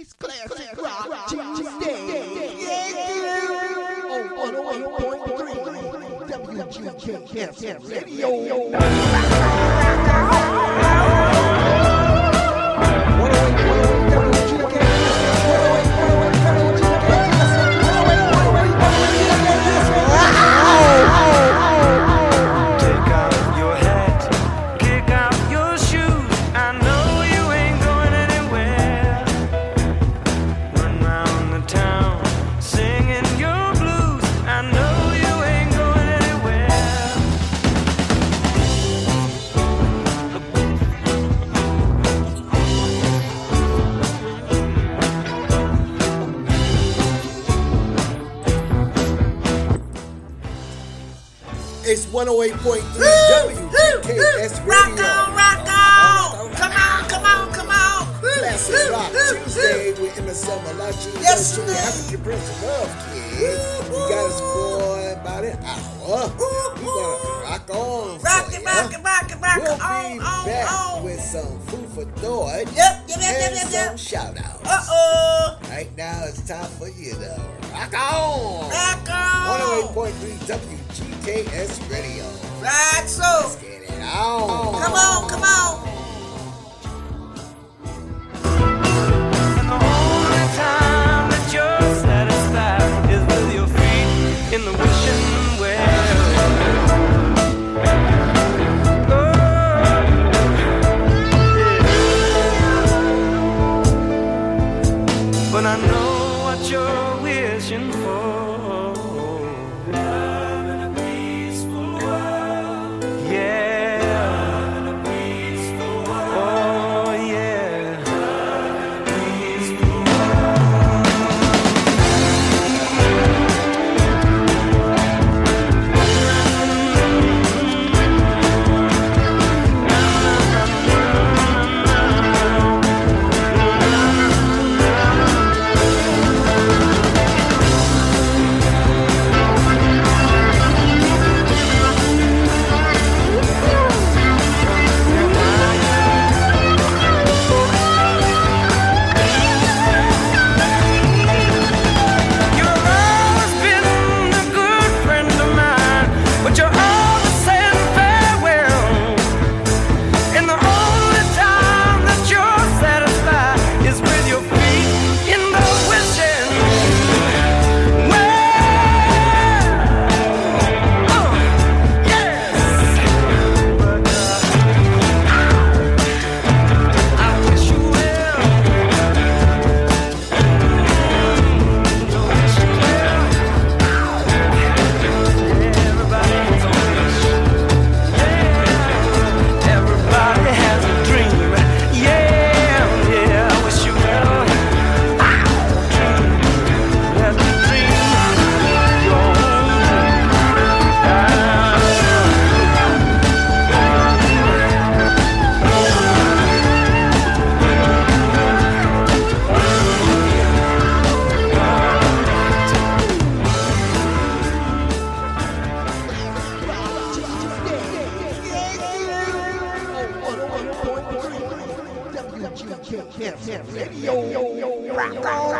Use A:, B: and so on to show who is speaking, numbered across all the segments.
A: It's classic, rock, rock Tuesday. Thank you. On 101.3 WGKS Radio.
B: 108.3
C: WKS
B: Radio.
C: Rock on, rock on. Come on, come on, come on.
B: Classic Rock Tuesday with MSL Malachi.
C: Yes,
B: to
D: bring of
E: Love.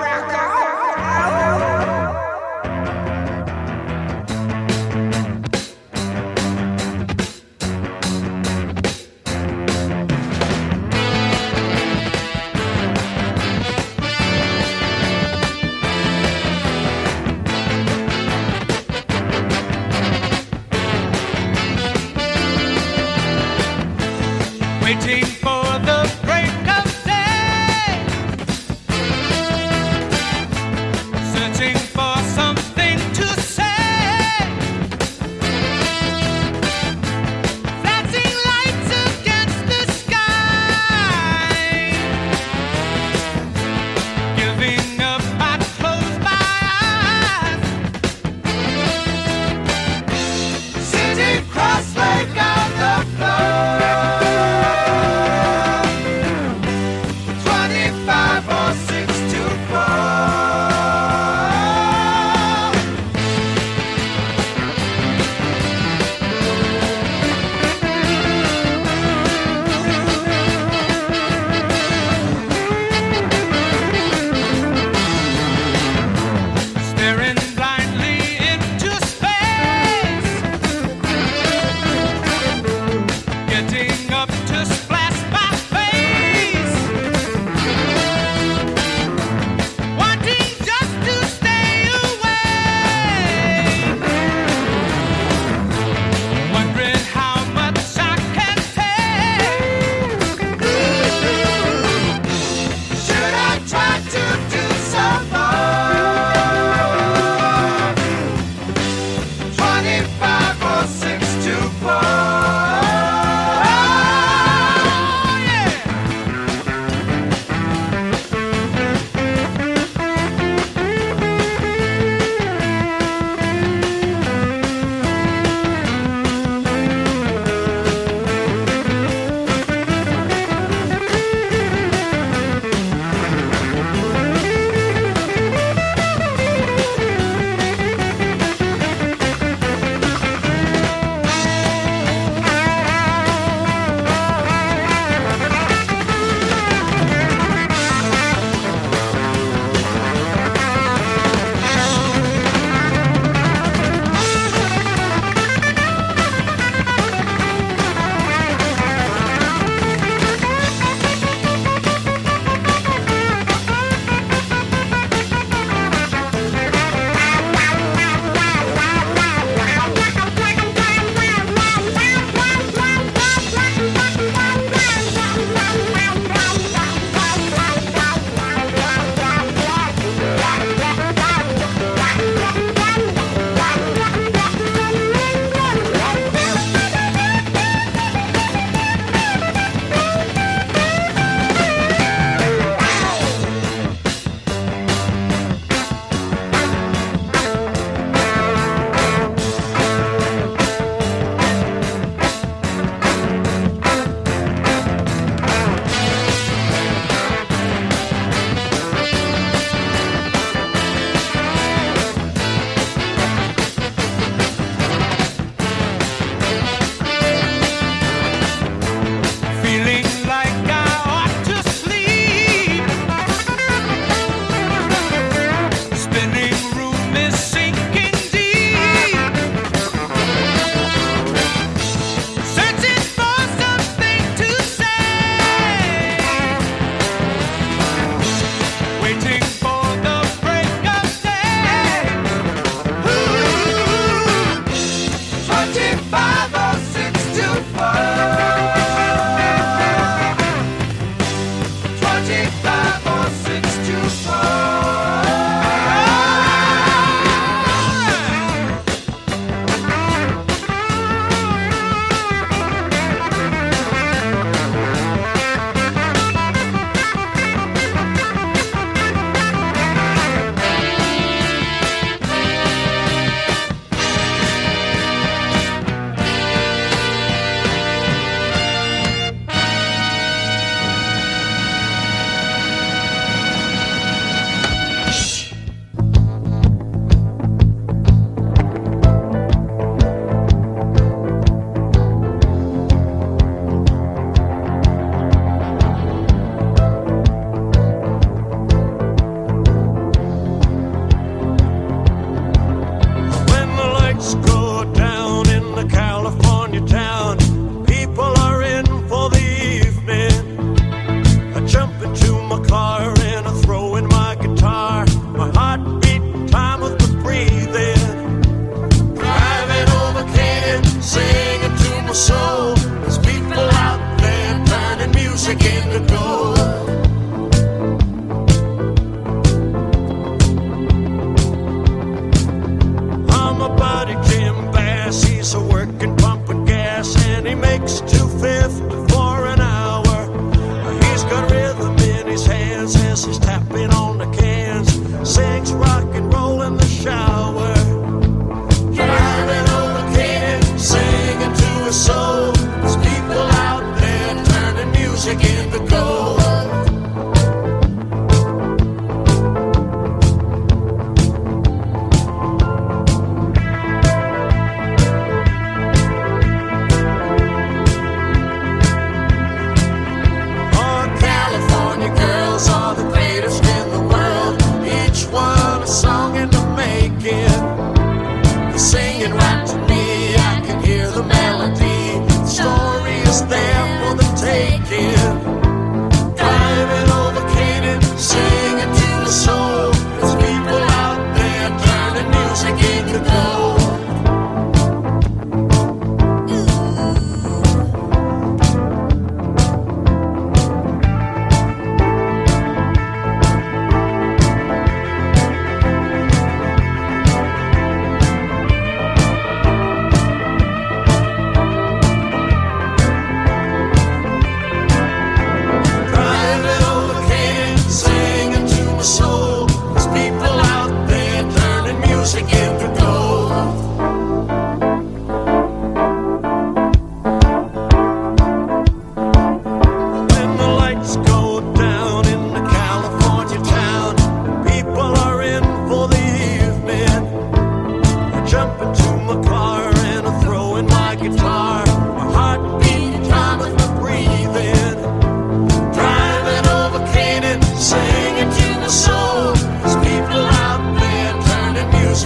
E: around. Podcast.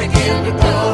E: Music into gold. Flying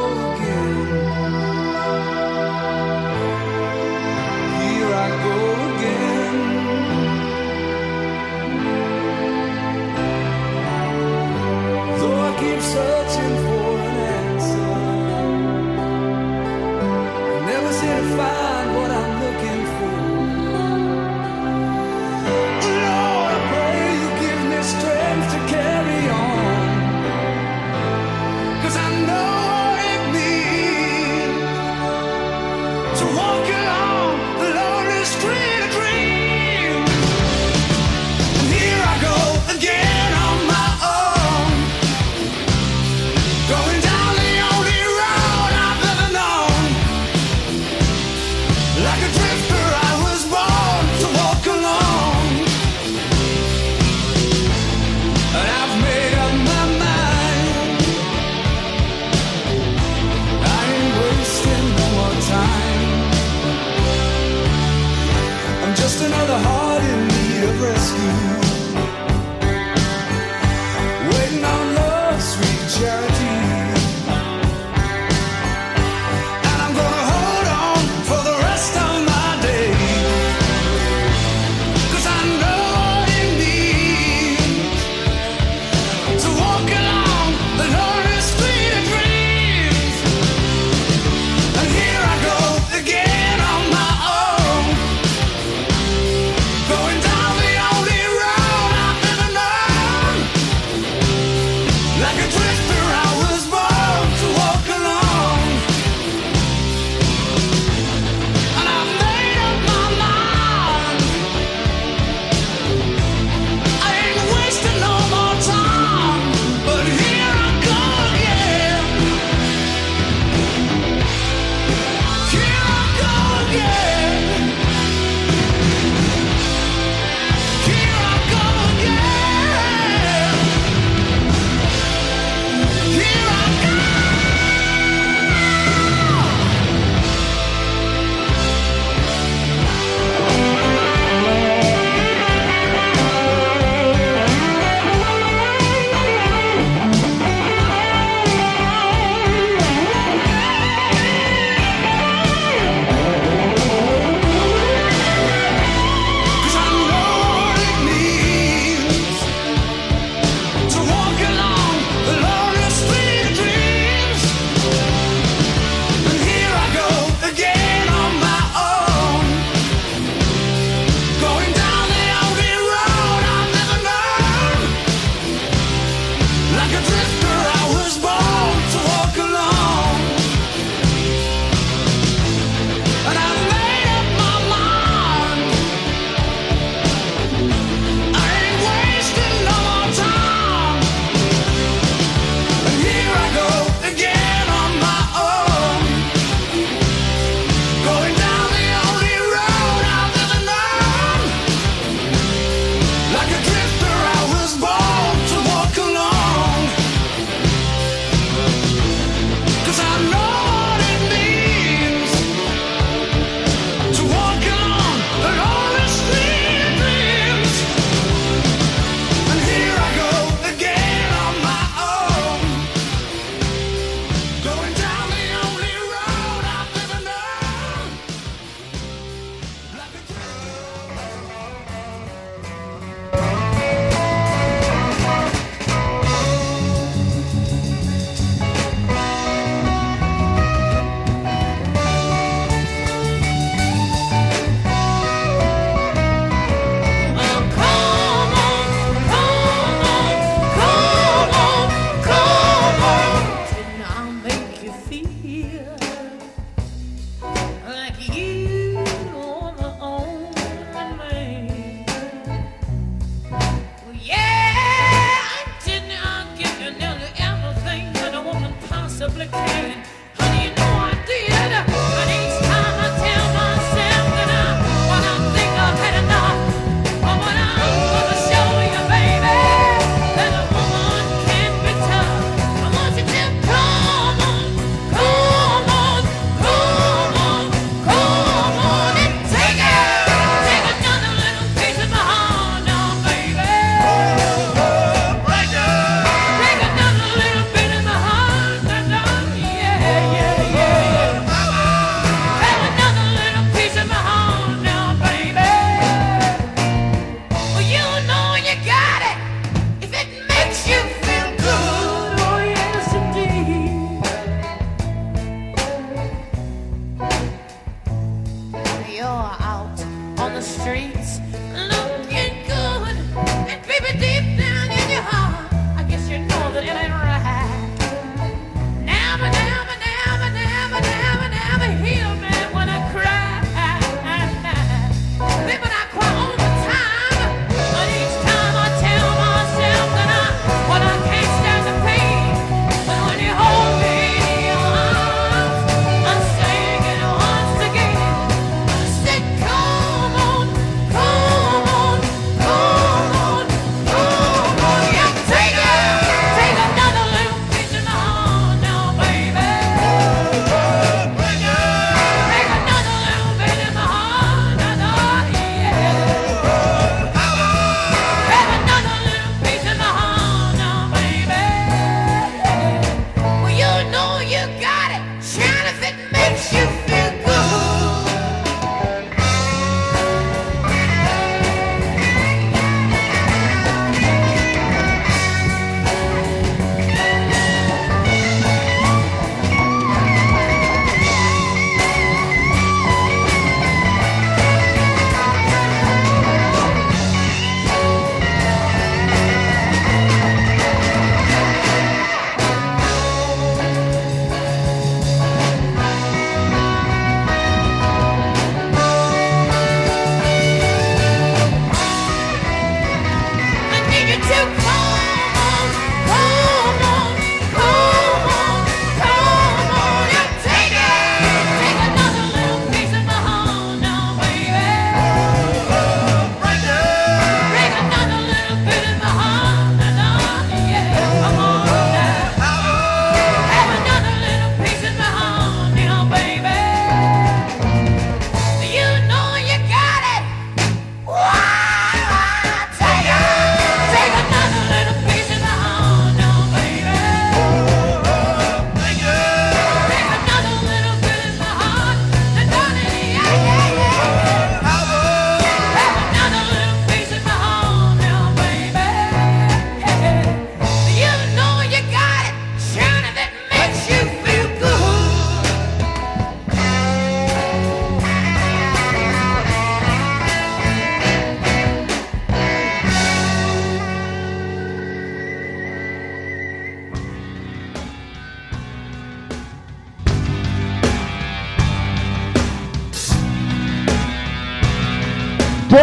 F: streets.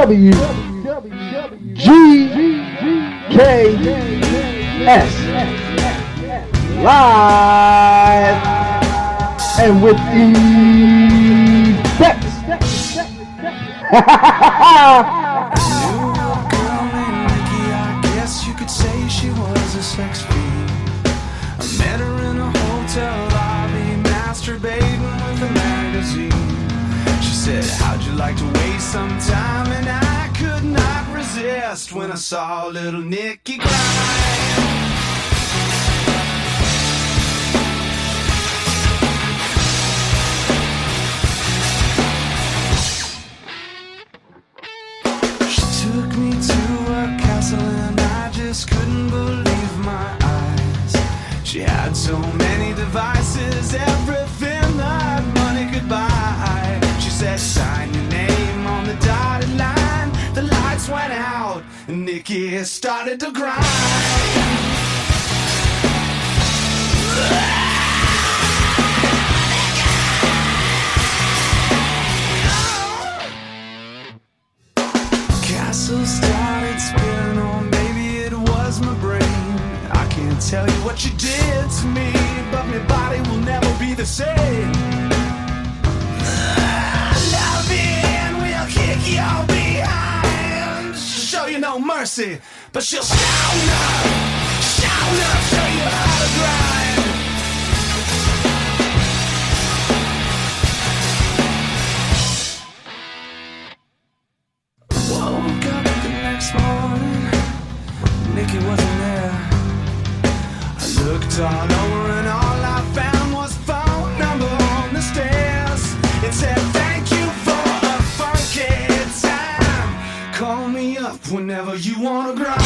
G: W.
E: gear started to grind. castle started spinning or maybe it was my brain. I can't tell you what you did to me, but my body will never be the same. mercy, but she'll shout enough, shout enough, show you how to grind. Woke up the next morning, Nikki wasn't there. I looked all over. You wanna grow.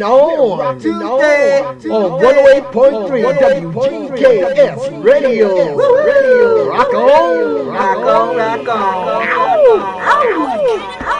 A: Rocking on today on 108.3 WGKS Radio. Radio. Rock on, rock on, rock on.
C: Man, are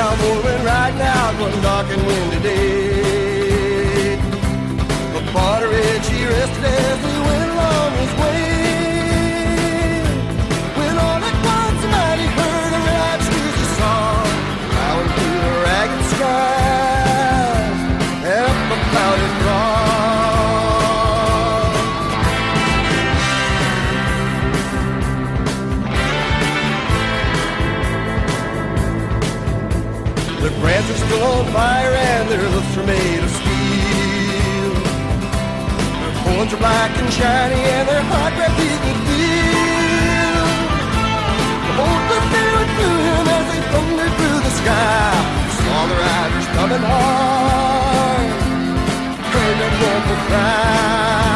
H: I'm
I: moving right now one dark and windy day. The Porter here yesterday as we went are made of steel. Their horns are black and shiny, and their hot breath people feel. Hold the fear through him as they thunder through the sky. Saw the riders coming hard. Heard their vocal cry.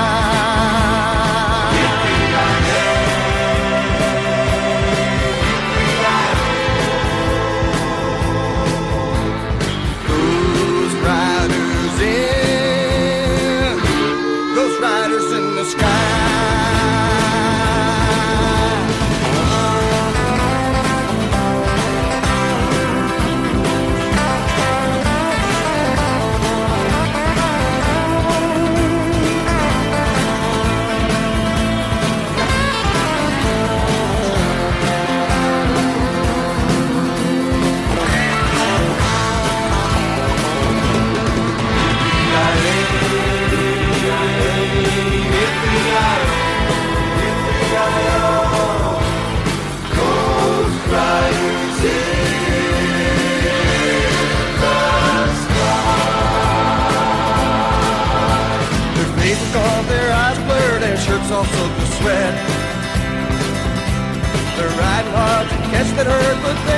J: it hurt, but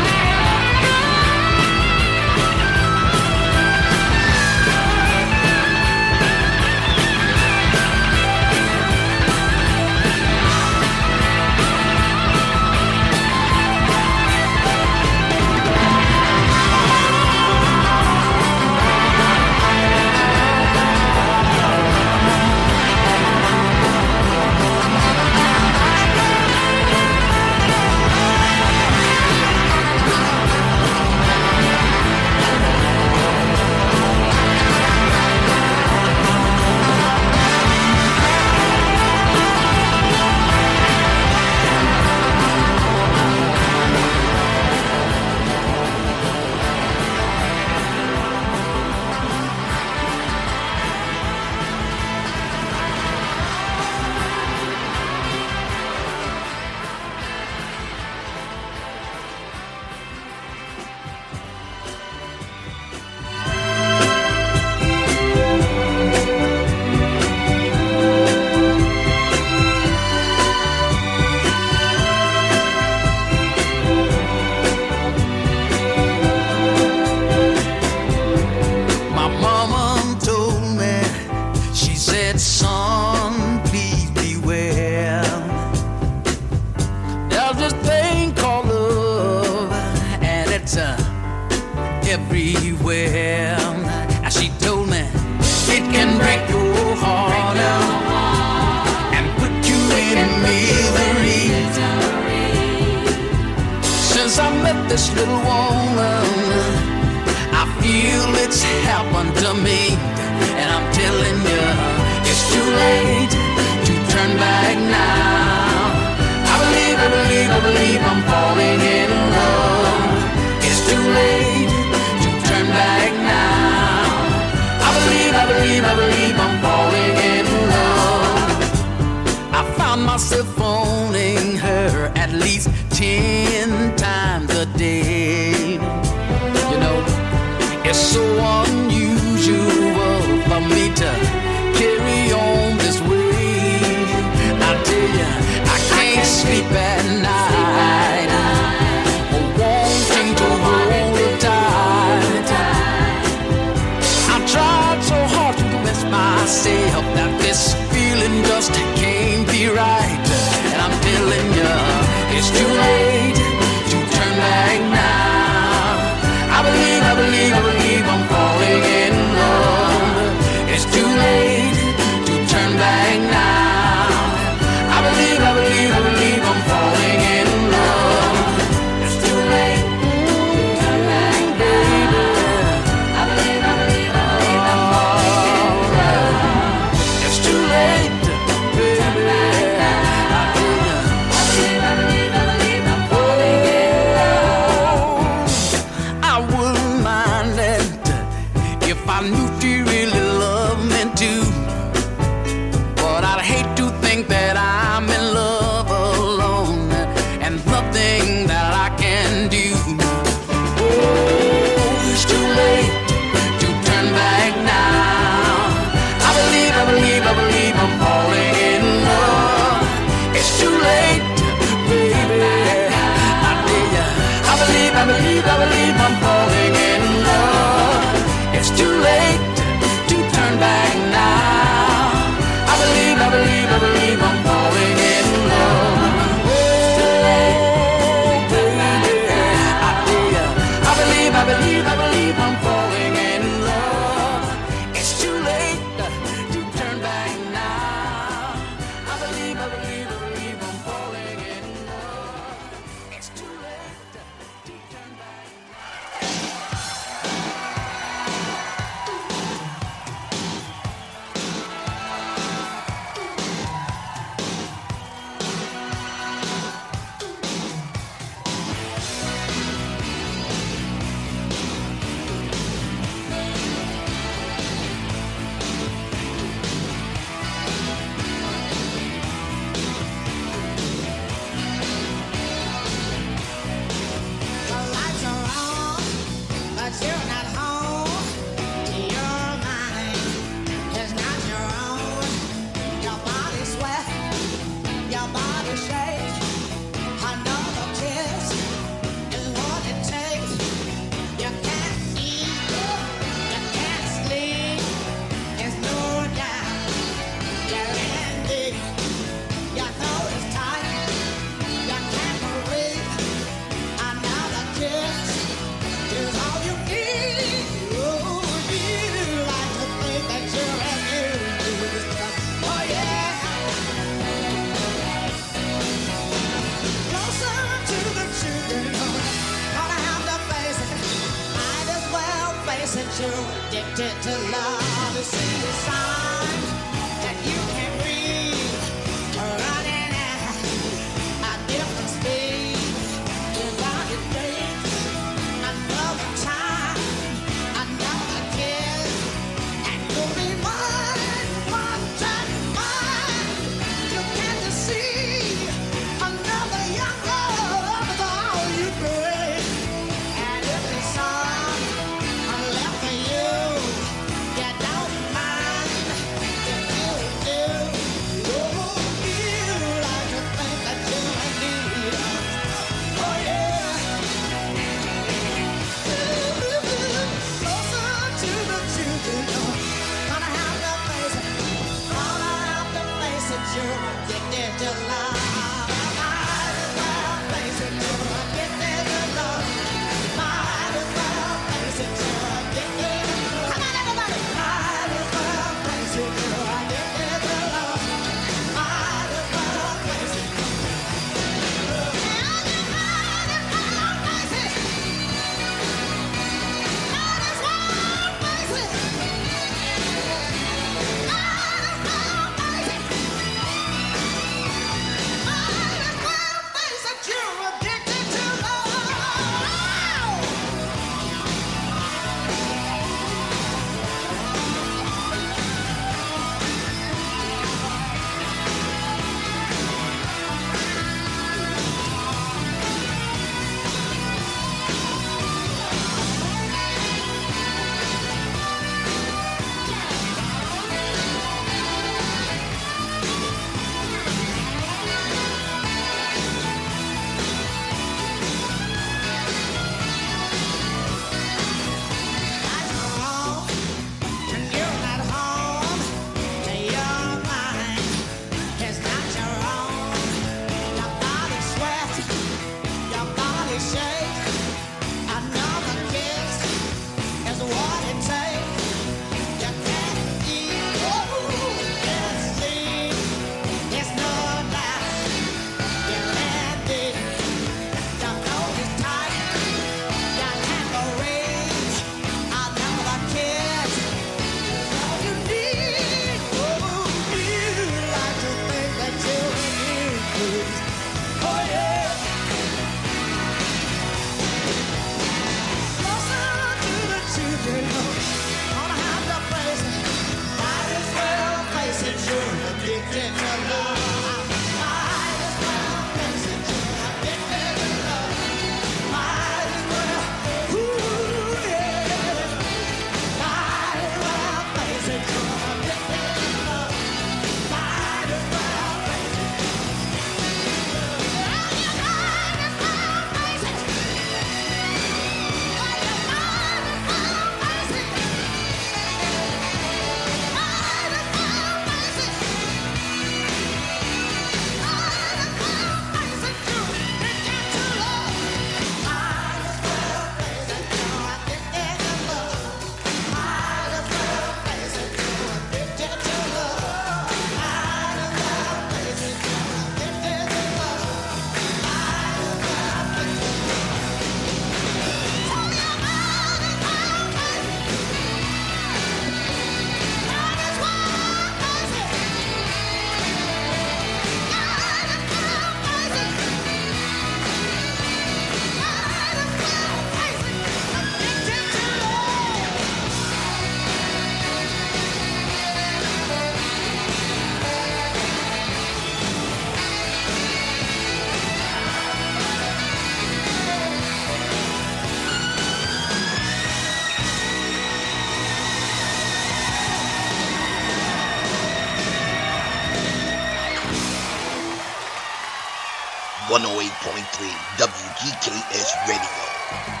G: 108.3 WGKS Radio.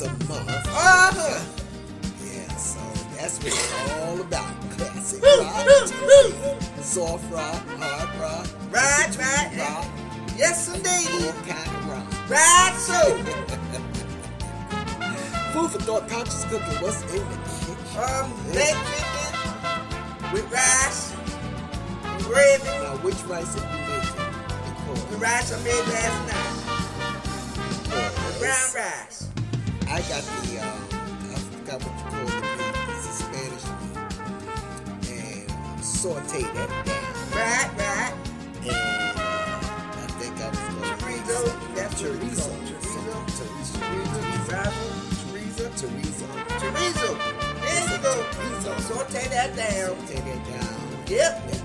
B: Once a month.
C: Uh-huh.
B: Yeah, so that's what it's all about. Classic rock. Soft rock, hard rock,
C: Right, right.
B: rock,
C: Yes,
B: all
C: indeed.
B: kind of rock.
C: Right, so.
B: Food for thought, conscious cooking. What's in the kitchen?
C: Um, baked chicken with rice and gravy.
B: Now, which rice are you making?
C: The rice I made last night.
B: Saute that down.
C: Right, right.
B: And I think I was going to make
C: Chorizo.
B: some
C: That's what we
B: chorizo.
C: Chorizo.
B: Chorizo.
C: Chorizo.
B: Chorizo. Chorizo.
C: Chorizo. There you go. So saute that down.
B: Saute that down.
C: Yep.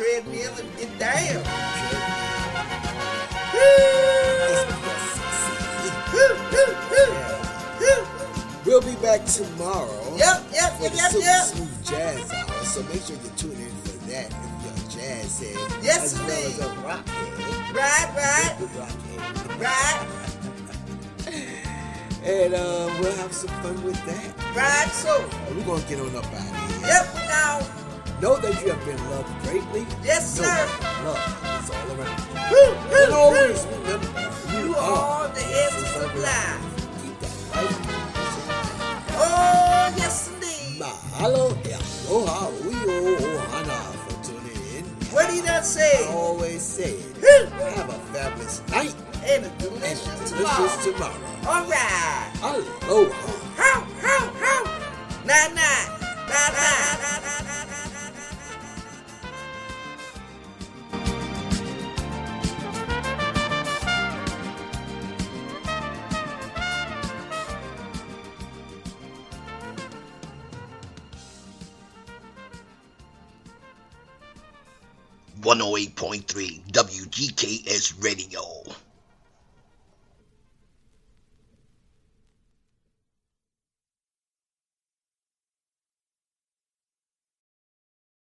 C: Treadmill and get down.
B: We'll be back tomorrow
C: Yep, yep,
B: for
C: yep,
B: the
C: yep,
B: Super
C: yep.
B: Smooth Jazz Hour. So make sure you tune in for that if you're a jazz head.
C: Yes,
B: as well as a rock head.
C: Right, right,
B: rock head.
C: right,
B: And uh, we'll have some fun with that.
C: right, so.
B: We're going to get on up out of here.
C: Yep.
B: Know that you have been loved greatly.
C: Yes,
B: Know
C: sir.
B: Love is all around you.
C: Woo,
B: And always
C: woo.
B: remember, you,
C: You
B: are
C: are the essence of life.
B: Keep that right.
C: Oh, yes, indeed.
B: Mahalo e aloha uyo ohana for tuning in.
C: What did I
B: I
C: say?
B: always say it. Have a fabulous night
C: And a
B: and
C: delicious
B: delicious
C: tomorrow.
B: tomorrow.
C: All right.
B: Aloha.
C: How, how, how? Night. Night,
G: 101.3 WGKS Radio.